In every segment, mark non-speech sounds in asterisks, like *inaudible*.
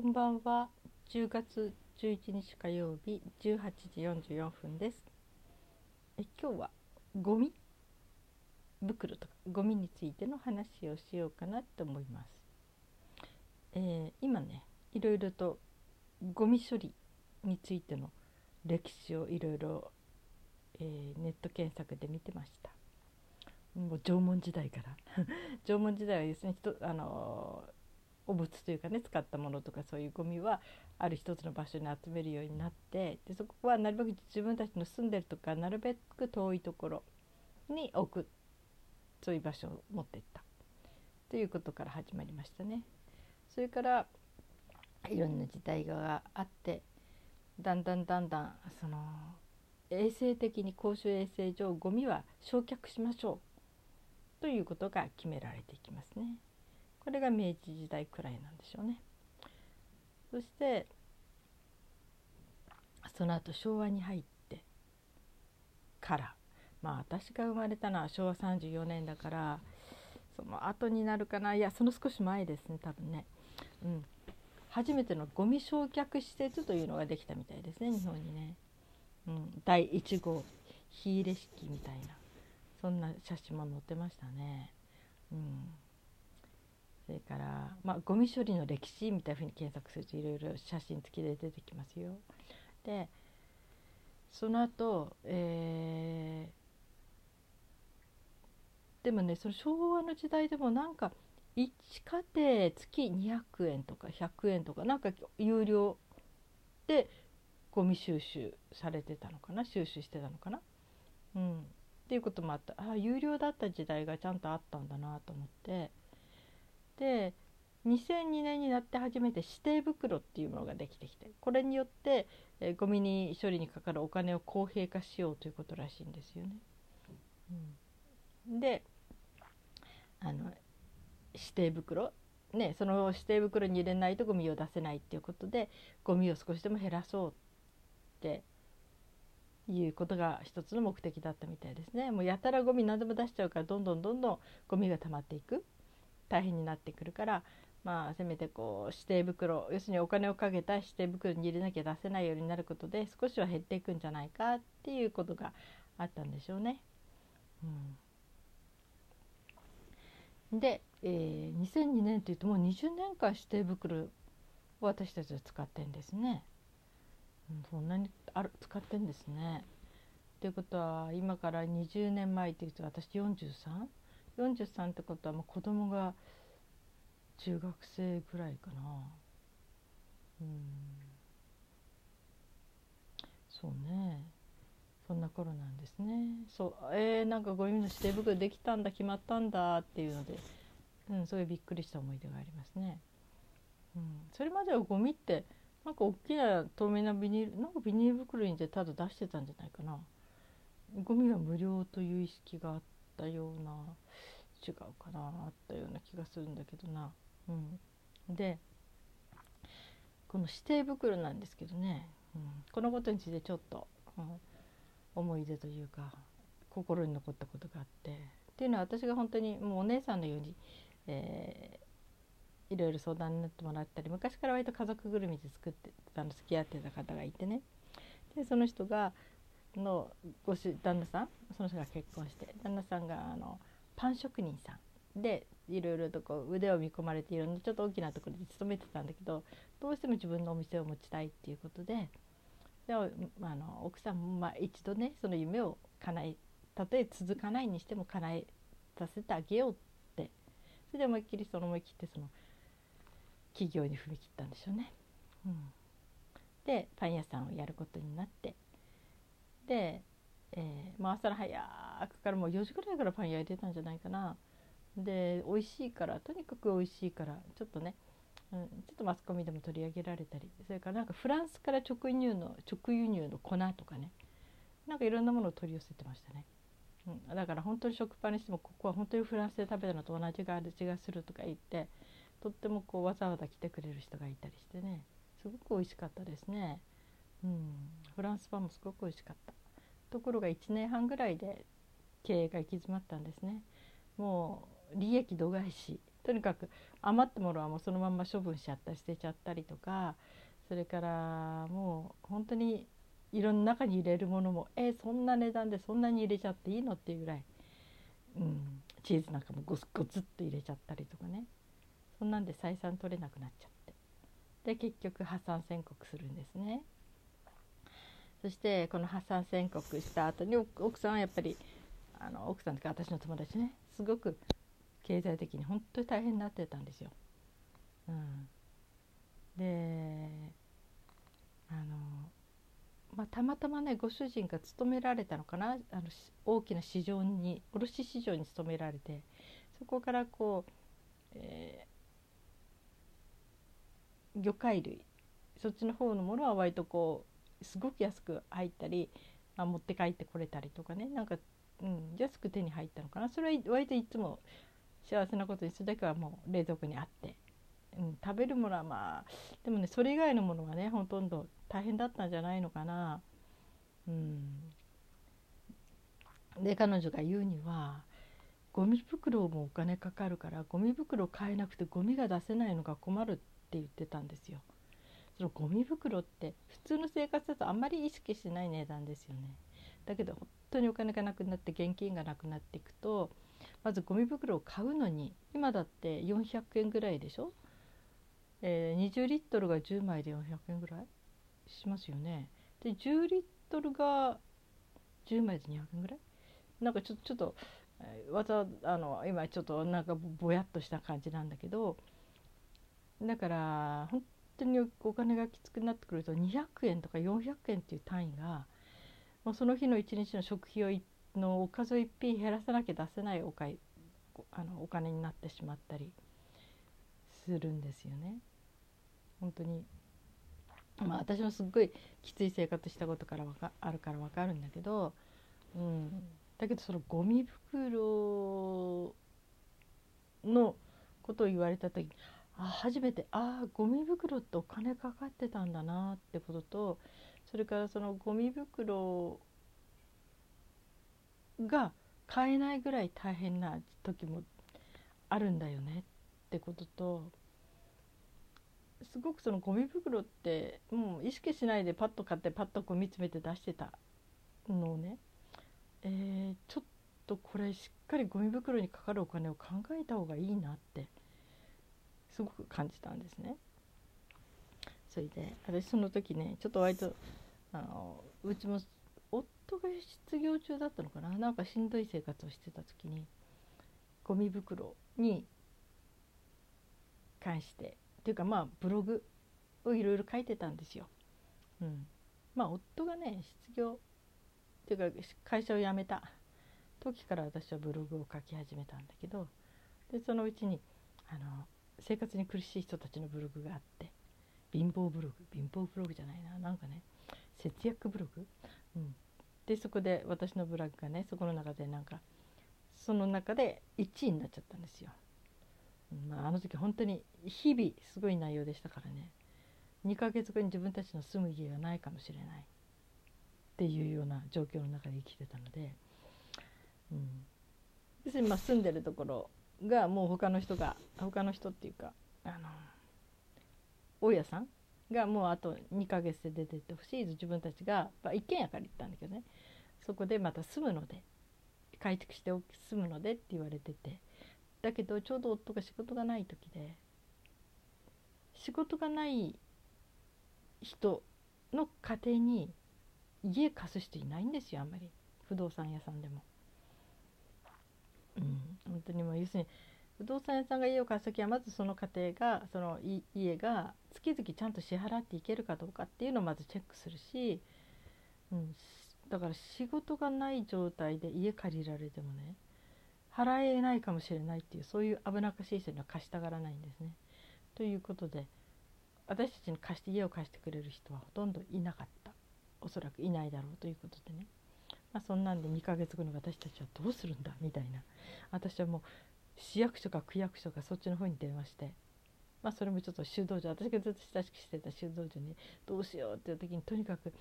こんばんは。10月11日火曜日18時44分です。え今日はゴミ？袋とかゴミについての話をしようかなと思います、えー、今ねいろいろとゴミ処理についての歴史をいろいろ、えー、ネット検索で見てました。もう縄文時代から。*laughs* 縄文時代は要するにあの汚物というかね使ったものとかそういうゴミはある一つの場所に集めるようになってでそこはなるべく自分たちの住んでるとかなるべく遠いところに置くそういう場所を持っていったということから始まりましたね。それからいろんな時代があってだんだんだんだんその衛生的に公衆衛生上ゴミは焼却しましょうということが決められていきますね。これが明治時代くらいなんでしょうね。そしてその後昭和に入ってからまあ私が生まれたのは昭和34年だからその後になるかないやその少し前ですね多分ね。うん、初めてのゴミ焼却施設というのができたみたいですね日本にね。うん、第1号火入れ式みたいなそんな写真も載ってましたね。うんそれから、まあ、ゴミ処理の歴史みたいなふうに検索するといろいろ写真付きで出てきますよ。でその後、えー、でもねその昭和の時代でもなんか1家庭月200円とか100円とかなんか有料でゴミ収集されてたのかな？収集してたのかな？うん、っていうこともあったああ有料だった時代がちゃんとあったんだなと思って。で2002年になって初めて指定袋っていうものができてきてこれによって、えー、ゴミに処理にかかるお金を公平化しようということらしいんですよね。うん、であの指定袋ねその指定袋に入れないとゴミを出せないっていうことでゴミを少しでも減らそうっていうことが一つの目的だったみたいですね。もうやたらゴミ何でも出しちゃうからどんどんどんどんゴミが溜まっていく。大変になってくるからまあせめてこう指定袋要するにお金をかけた指定袋に入れなきゃ出せないようになることで少しは減っていくんじゃないかっていうことがあったんでしょうね。うん、で、えー、2002年というともう20年間指定袋を私たちは使ってんですね。うん、そんなにある使ってんですね。ということは今から20年前というと私 43? 43ってことはもう子供が中学生ぐらいかな。うん。そうね。そんな頃なんですね。そう。えー、なんかゴミの指定袋できたんだ決まったんだっていうので、うん、そういうびっくりした思い出がありますね、うん、それまではゴミってなんか大きな透明なビニールなんかビニール袋にでただ出してたんじゃないかな。ゴミは無料という意識があったような違うかなあったような気がするんだけどな。うん、でこの指定袋なんですけどね、うん、このことについてちょっと、うん、思い出というか心に残ったことがあって。っていうのは私が本当にもうお姉さんのように、えー、いろいろ相談になってもらったり昔から割と家族ぐるみで作ってあの付き合ってた方がいてね。でその人がのごし旦那さんその人が結婚して旦那さんがあのパン職人さんでいろいろとこう腕を見込まれていろんなちょっと大きなところで勤めてたんだけどどうしても自分のお店を持ちたいっていうことでであの奥さんもまあ一度ねその夢を叶えたとえ続かないにしても叶えさせてあげようってそれで思いっきりその思い切ってその企業に踏み切ったんでしょうね。うん、でパン屋さんをやることになってでえー、まあ、朝早くからもう4時ぐらいからパン焼いてたんじゃないかな。で美味しいからとにかく美味しいからちょっとね、うん、ちょっとマスコミでも取り上げられたりそれからなんかフランスから直輸入の直輸入の粉とかね。なんかいろんなものを取り寄せてましたね、うん、だから本当に食パンにしてもここは本当にフランスで食べたのと同じ味がするとか言ってとってもこうわざわざ来てくれる人がいたりしてね。すごく美味しかったですね、うん、フランスパンもすごく美味しかった。ところが1年半ぐらいで経営が行き詰まったんですね。もう利益度外視。とにかく余ったものはもうそのまんま処分しちゃったり捨てちゃったりとかそれからもう本当にいろんな中に入れるものもえそんな値段でそんなに入れちゃっていいのっていうぐらい、うん、チーズなんかもゴツゴツっと入れちゃったりとかね。そんなんで採算取れなくなっちゃって。で結局破産宣告するんですね。そしてこの破産宣告した後に奥さんはやっぱりあの奥さんとか私の友達ねすごく経済的に本当に大変になってたんですよ。うん、であの、まあ、たまたまねご主人が勤められたのかなあの大きな市場に卸市場に勤められてそこからこう、えー、魚介類そっちの方のものは割とこうすごく安く入ったり、まあ、持って帰ってこれたりとかねなんか、うん、安く手に入ったのかなそれは割といつも幸せなことにそれだけはもう冷蔵庫にあって、うん、食べるものはまあでもねそれ以外のものはねほとんど大変だったんじゃないのかな。うん、で彼女が言うにはゴミ袋もお金かかるからゴミ袋買えなくてゴミが出せないのが困るって言ってたんですよ。そのゴミ袋って普通の生活だとあんまり意識しない値段ですよね。だけど本当にお金がなくなって現金がなくなっていくとまずゴミ袋を買うのに今だって400円ぐらいでしょ、えー、20リットルが10枚で400円ぐらい？しますよね。で10リットルが10枚で200円ぐらい？なんかちょちょっと、えー、わざあの今ちょっとなんかぼやっとした感じなんだけどだから本当にお金がきつくなってくると200円とか400円っていう単位がもうその日の一日の食費をのおかずを一品減らさなきゃ出せないおかいあのお金になってしまったりするんですよね。本当にまあ私もすっごいきつい生活したことからかあるから分かるんだけど、うん、だけどそのゴミ袋のことを言われた時あ初めてああゴミ袋ってお金かかってたんだなってこととそれからそのゴミ袋が買えないぐらい大変な時もあるんだよねってこととすごくそのゴミ袋ってもう意識しないでパッと買ってパッとこう見つめて出してたのをね、えー、ちょっとこれしっかりゴミ袋にかかるお金を考えた方がいいなって。すごく感じたんですね。それで私その時ねちょっと割とあのうちも夫が失業中だったのかななんかしんどい生活をしてた時にゴミ袋に関してっていうかまあブログをいろいろ書いてたんですよ。うん、まあ夫がね失業っていうか会社を辞めた時から私はブログを書き始めたんだけどでそのうちにあの生活に苦しい人たちのブログがあって貧乏ブログ貧乏ブログじゃないななんかね節約ブログ、うん、でそこで私のブログがねそこの中でなんかその中で1位になっちゃったんですよ。まあ、あの時本当に日々すごい内容でしたからね。2ヶ月後に自分たちの住む家がないかもしれない。っていうような状況の中で生きてたので、うん、要するにまあ住んでるところがもう他の人が他の人っていうかあの大家さんがもうあと2ヶ月で出てってほしい。自分たちが、まあ、一軒家から行ったんだけどね。そこでまた住むので改築して住むのでって言われてて。だけどちょうど夫が仕事がない時で仕事がない人の家庭に家貸す人いないんですよあんまり。不動産屋さんでも。うん、本当にもう要するに不動産屋さんが家を貸す時はまずその家庭がその家が月々ちゃんと支払っていけるかどうかっていうのをまずチェックするし、うん、だから仕事がない状態で家借りられてもね払えないかもしれないっていうそういう危なっかしい人には貸したがらないんですね。ということで私たちに貸して家を貸してくれる人はほとんどいなかったおそらくいないだろうということでね、まあ、そんなんで2ヶ月後に私たちはどうするんだみたいな。私はもう市役所か区役所かそっちの方に電話して、まあ、それもちょっと修道女私がずっと親しくしてた修道女にどうしようっていう時にとにかく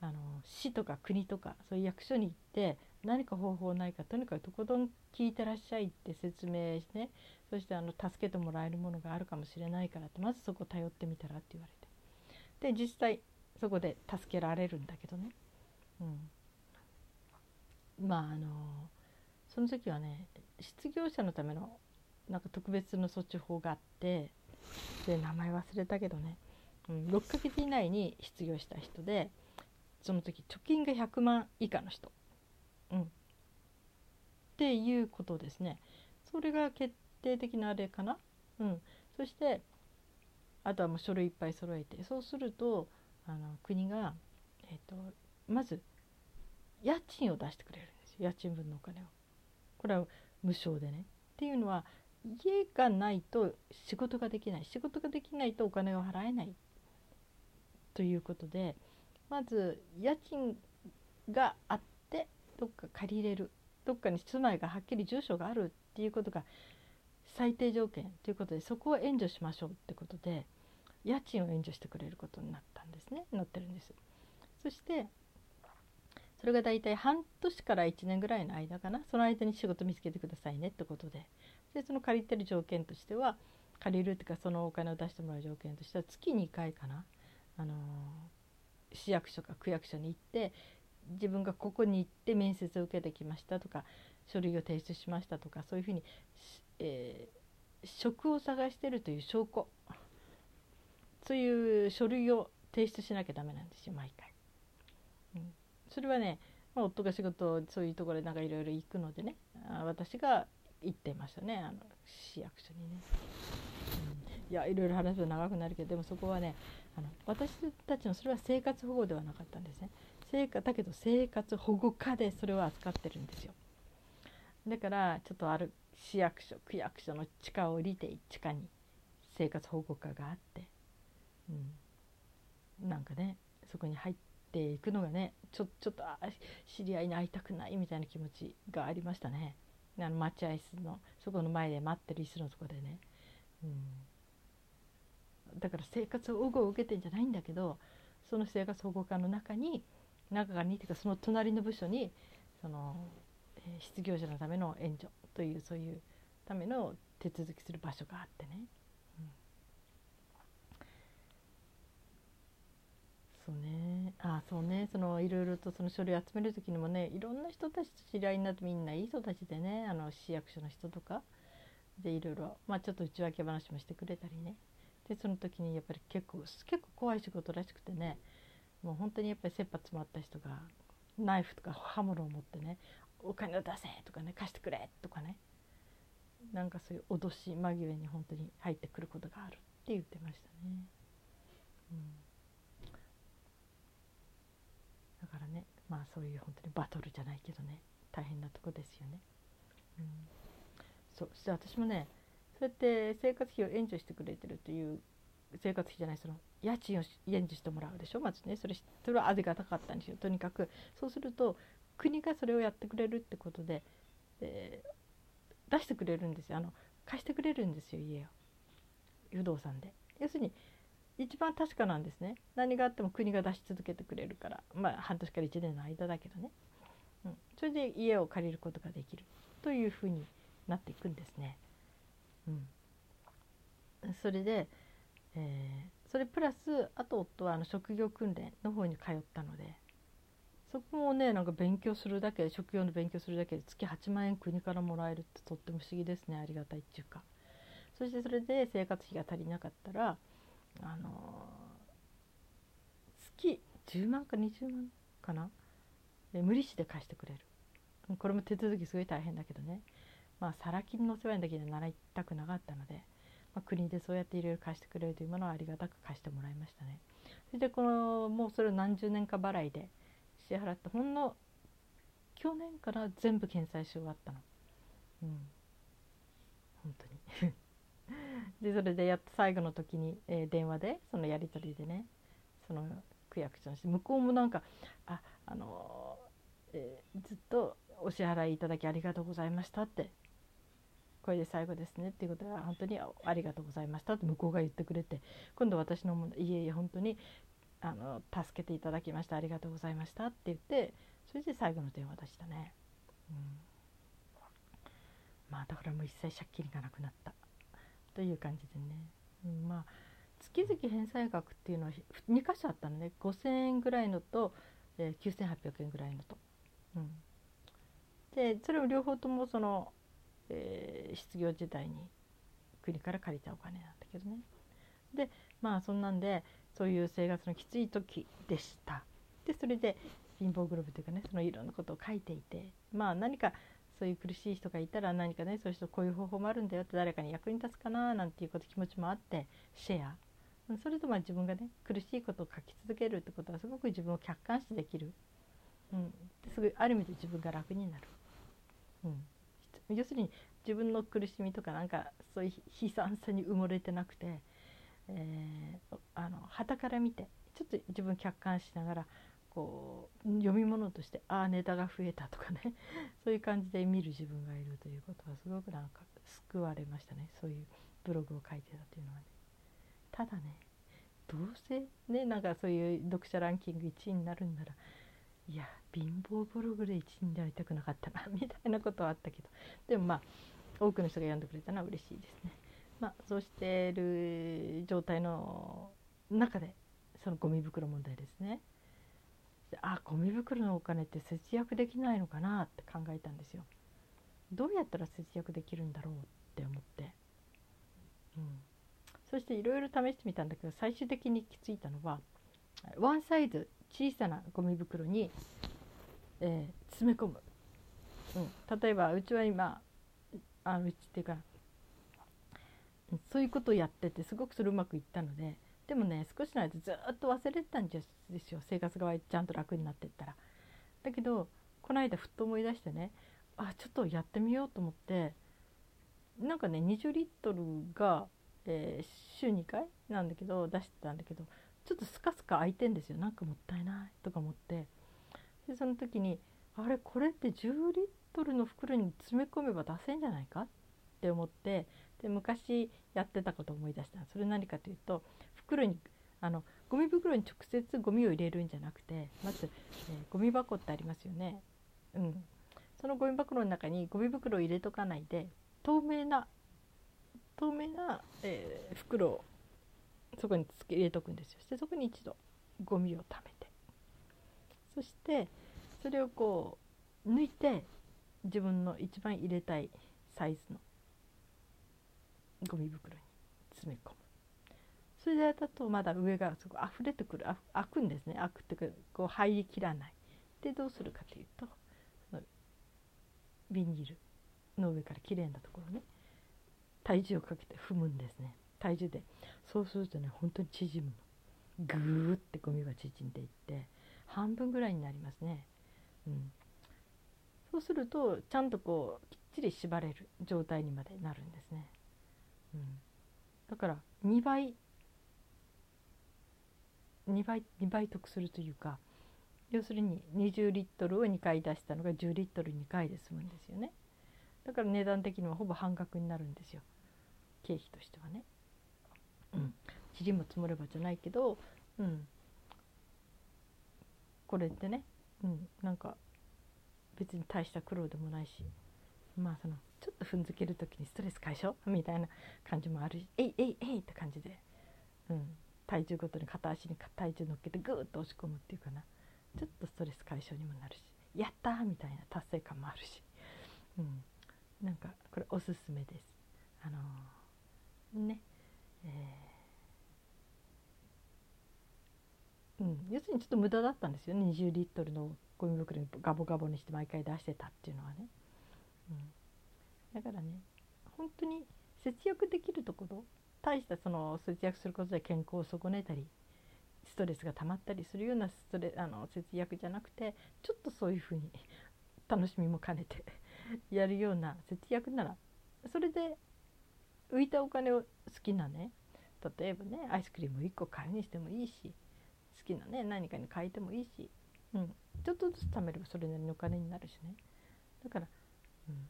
あの市とか国とかそういう役所に行って何か方法ないかとにかくとことん聞いてらっしゃいって説明して、そしてあの助けてもらえるものがあるかもしれないからってまずそこ頼ってみたらって言われて。で実際そこで助けられるんだけどね、うん、まああのその時はね失業者のためのなんか特別の措置法があってで名前忘れたけどね、うん、6ヶ月以内に失業した人でその時貯金が100万以下の人、うん、っていうことですね。それが決定的なあれかな、うん、そしてあとはもう書類いっぱい揃えてそうするとあの国が、えーと、まず家賃を出してくれるんですよ家賃分のお金を。これは無償でね。っていうのは家がないと仕事ができない仕事ができないとお金を払えないということでまず家賃があってどっか借りれるどっかに住まいがはっきり住所があるっていうことが最低条件ということでそこを援助しましょうってことで家賃を援助してくれることになったんですねなってるんです。そしてそれが大体半年から1年ぐらいの間かな。その間に仕事見つけてくださいねってことで。でその借りてる条件としては借りるっていうかそのお金を出してもらう条件としては月2回かな、あのー、市役所か区役所に行って自分がここに行って面接を受けてきましたとか書類を提出しましたとかそういうふうに、えー、職を探してるという証拠。そういう書類を提出しなきゃダメなんですよ毎回。うん、それはね、まあ、夫が仕事そういうところでなんかいろいろ行くのでね私が行ってましたねあの市役所にね。うん、いやいろいろ話すと長くなるけどでもそこはねあの私たちのそれは生活保護ではなかったんですね。生活だけど生活保護課でそれを扱ってるんですよ。だからちょっとある市役所区役所の地下を降りて地下に生活保護課があって、うん、なんかねそこに入ってていくのがねちょちょっと知り合いに会いたくないみたいな気持ちがありましたね。あの待合室のそこの前で待ってる椅子のとこでね、うん、だから生活保護を受けてんじゃないんだけどその生活保護課の中に中にっていうかその隣の部署にその、えー、失業者のための援助というそういうための手続きする場所があってね、そうね。あそうね。そのいろいろとその書類集める時にもねいろんな人たちと知り合いになってみんないい人たちでねあの市役所の人とか。でいろいろまあちょっと内訳話もしてくれたりね。でその時にやっぱり結構結構怖い仕事らしくてね。もう本当にやっぱり切羽詰まった人がナイフとか刃物を持ってね「お金を出せ!」とかね「貸してくれ!」とかね。なんかそういう脅し間際に本当に入ってくることがあるって言ってましたね。うん。だからねまあそういう本当にバトルじゃないけどね大変なとこですよね。うん、そうして私もねそうやって生活費を援助してくれてるという生活費じゃないその家賃を援助してもらうでしょまずね。それそれはありがたかったんですよ。とにかくそうすると国がそれをやってくれるってことで、え、出してくれるんですよ。あの貸してくれるんですよ家を。不動産で。要するに一番確かなんですね。何があっても国が出し続けてくれるから。まあ半年から1年の間だけどね、うん、それで家を借りることができるというふうになっていくんですね。うん、それで、えー、それプラスあと夫はあの職業訓練の方に通ったので。そこもねなんか勉強するだけ職業の勉強するだけで月8万円国からもらえるってとっても不思議ですね。ありがたいっていうか。そしてそれで生活費が足りなかったらあの月10万か20万かな？無利子で貸してくれる。これも手続きすごい大変だけどね。まあサラ金の世話にだけで習いたくなかったので、まあ、国でそうやっていろいろ貸してくれるというものはありがたく貸してもらいましたね。それでこのもうそれを何十年か払いで支払ってほんの去年から全部返済し終わったの。うん。本当に。*laughs* でそれでやっと最後の時に、えー、電話でそのやり取りでねその区役所の人向こうもなんか「ああのー、えー、ずっとお支払いいただきありがとうございました」ってこれで最後ですねっていうことは本当にありがとうございましたって向こうが言ってくれて今度私のもいえいえ本当にあの助けていただきましたありがとうございましたって言ってそれで最後の電話でしたね、うん、まあだからもう一切借金がなくなった。という感じでね、うん、まあ月々返済額っていうのは2箇所あったのね5,000円ぐらいのと、えー、9,800円ぐらいのと。うん、でそれを両方ともその、えー、失業時代に国から借りたお金なんだけどね。でまあそんなんでそういう生活のきつい時でした。でそれで貧乏グループというかねそのいろんなことを書いていてまあ何かそういう苦しい人がいたら何かねそういう人こういう方法もあるんだよって誰かに役に立つかななんていうこと気持ちもあってシェア。それとまあ自分がね苦しいことを書き続けるってことはすごく自分を客観視できる、うん、すごいある意味で自分が楽になる、うん、要するに自分の苦しみとかなんかそういう悲惨さに埋もれてなくて、えー、あのから見てちょっと自分客観しながらこう読み物としてああネタが増えたとかね *laughs* そういう感じで見る自分がいるということはすごくなんか救われましたねそういうブログを書いてたというのはね。ただねどうせねなんかそういう読者ランキング1位になるんならいや貧乏ブログで1位になりたくなかったな *laughs* みたいなことはあったけどでもまあ多くの人が読んでくれたのは嬉しいですね。まあ、そうしてる状態の中でそのゴミ袋問題ですね。あゴミ袋のお金って節約できないのかなって考えたんですよ。どうやったら節約できるんだろうって思って。うんそしていろいろ試してみたんだけど最終的に行き着いたのはワンサイズ小さなゴミ袋に、えー、詰め込む、うん、例えばうちは今あうちっていうかそういうことをやっててすごくそれうまくいったのででもね少しの間ずっと忘れてたんですよ。生活がちゃんと楽になってったら。だけどこの間ふっと思い出してねあちょっとやってみようと思ってなんかね20リットルがえー、週2回なんだけど出してたんだけどちょっとスカスカ空いてんですよ。なんかもったいないとか思って。でその時にあれこれって10リットルの袋に詰め込めば出せんじゃないかって思ってで昔やってたことを思い出した。それ何かというと袋にあのゴミ袋に直接ゴミを入れるんじゃなくてまず、えー、ゴミ箱ってありますよね。うん、そのゴミ箱の中にゴミ袋を入れとかないで透明な透明な、えー、袋をそこにつけ入れとくんですよ。そしてそこに一度ゴミを溜めて。そしてそれをこう抜いて自分の一番入れたいサイズのゴミ袋に詰め込む。それでだとまだ上がすごい溢れてくる開くんですね。開くっていうかこう入りきらない。でどうするかというとビニールの上からきれいなところね体重をかけて踏むんですね。体重でそうするとね本当に縮むの。ぐーってゴミが縮んでいって半分ぐらいになりますね、うん、そうするとちゃんとこうきっちり縛れる状態にまでなるんですね、うん、だから2倍2倍2倍得するというか要するに20リットルを2回出したのが10リットル2回で済むんですよね。だから値段的にはほぼ半額になるんですよ。経費としてはね。うん、塵も積もればじゃないけど、うん、これってね、うん、なんか別に大した苦労でもないしまあそのちょっと踏んづける時にストレス解消？みたいな感じもあるし「えいえいえい!」って感じで、うん、体重ごとに片足に体重乗っけてグーッと押し込むっていうかな。ちょっとストレス解消にもなるし「やった!」みたいな達成感もあるし、うん、なんかこれおすすめです。あのーね、えー、うん、要するにちょっと無駄だったんですよね。20リットルのゴミ袋にガボガボにして毎回出してたっていうのはね、うん、だからね本当に節約できるところ大したその節約することで健康を損ねたりストレスが溜まったりするようなストレあの節約じゃなくてちょっとそういうふうに楽しみも兼ねて *laughs* やるような節約ならそれで浮いたお金を好きなね例えばねアイスクリーム1個買いにしてもいいし好きなね何かに変えてもいいし、うん、ちょっとずつ貯めればそれなりのお金になるしね。だから、うん、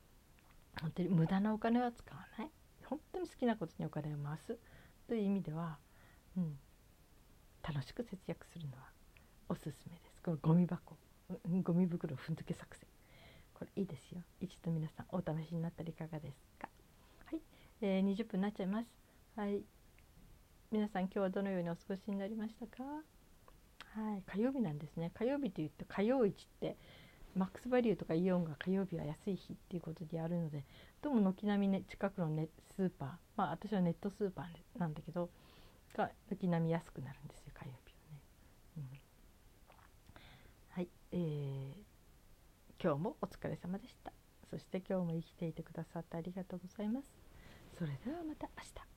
本当に無駄なお金は使わない。本当に好きなことにお金を回す。という意味では、うん、楽しく節約するのはおすすめです。このゴミ箱。ゴミ袋踏んづけ作戦。これいいですよ。一度皆さんお試しになったらいかがですか？はい、えー、20分になっちゃいます。はい。皆さん今日はどのようにお過ごしになりましたか？はい。火曜日なんですね。火曜日といって火曜市ってマックスバリューとかイオンが火曜日は安い日っていうことでやるのでどうも軒並みね近くのネスーパーまあ私はネットスーパーなんだけどが軒並み安くなるんですよ火曜日はね。うん、はい、えー、今日もお疲れ様でした。そして今日も生きていてくださってありがとうございます。それではまた明日。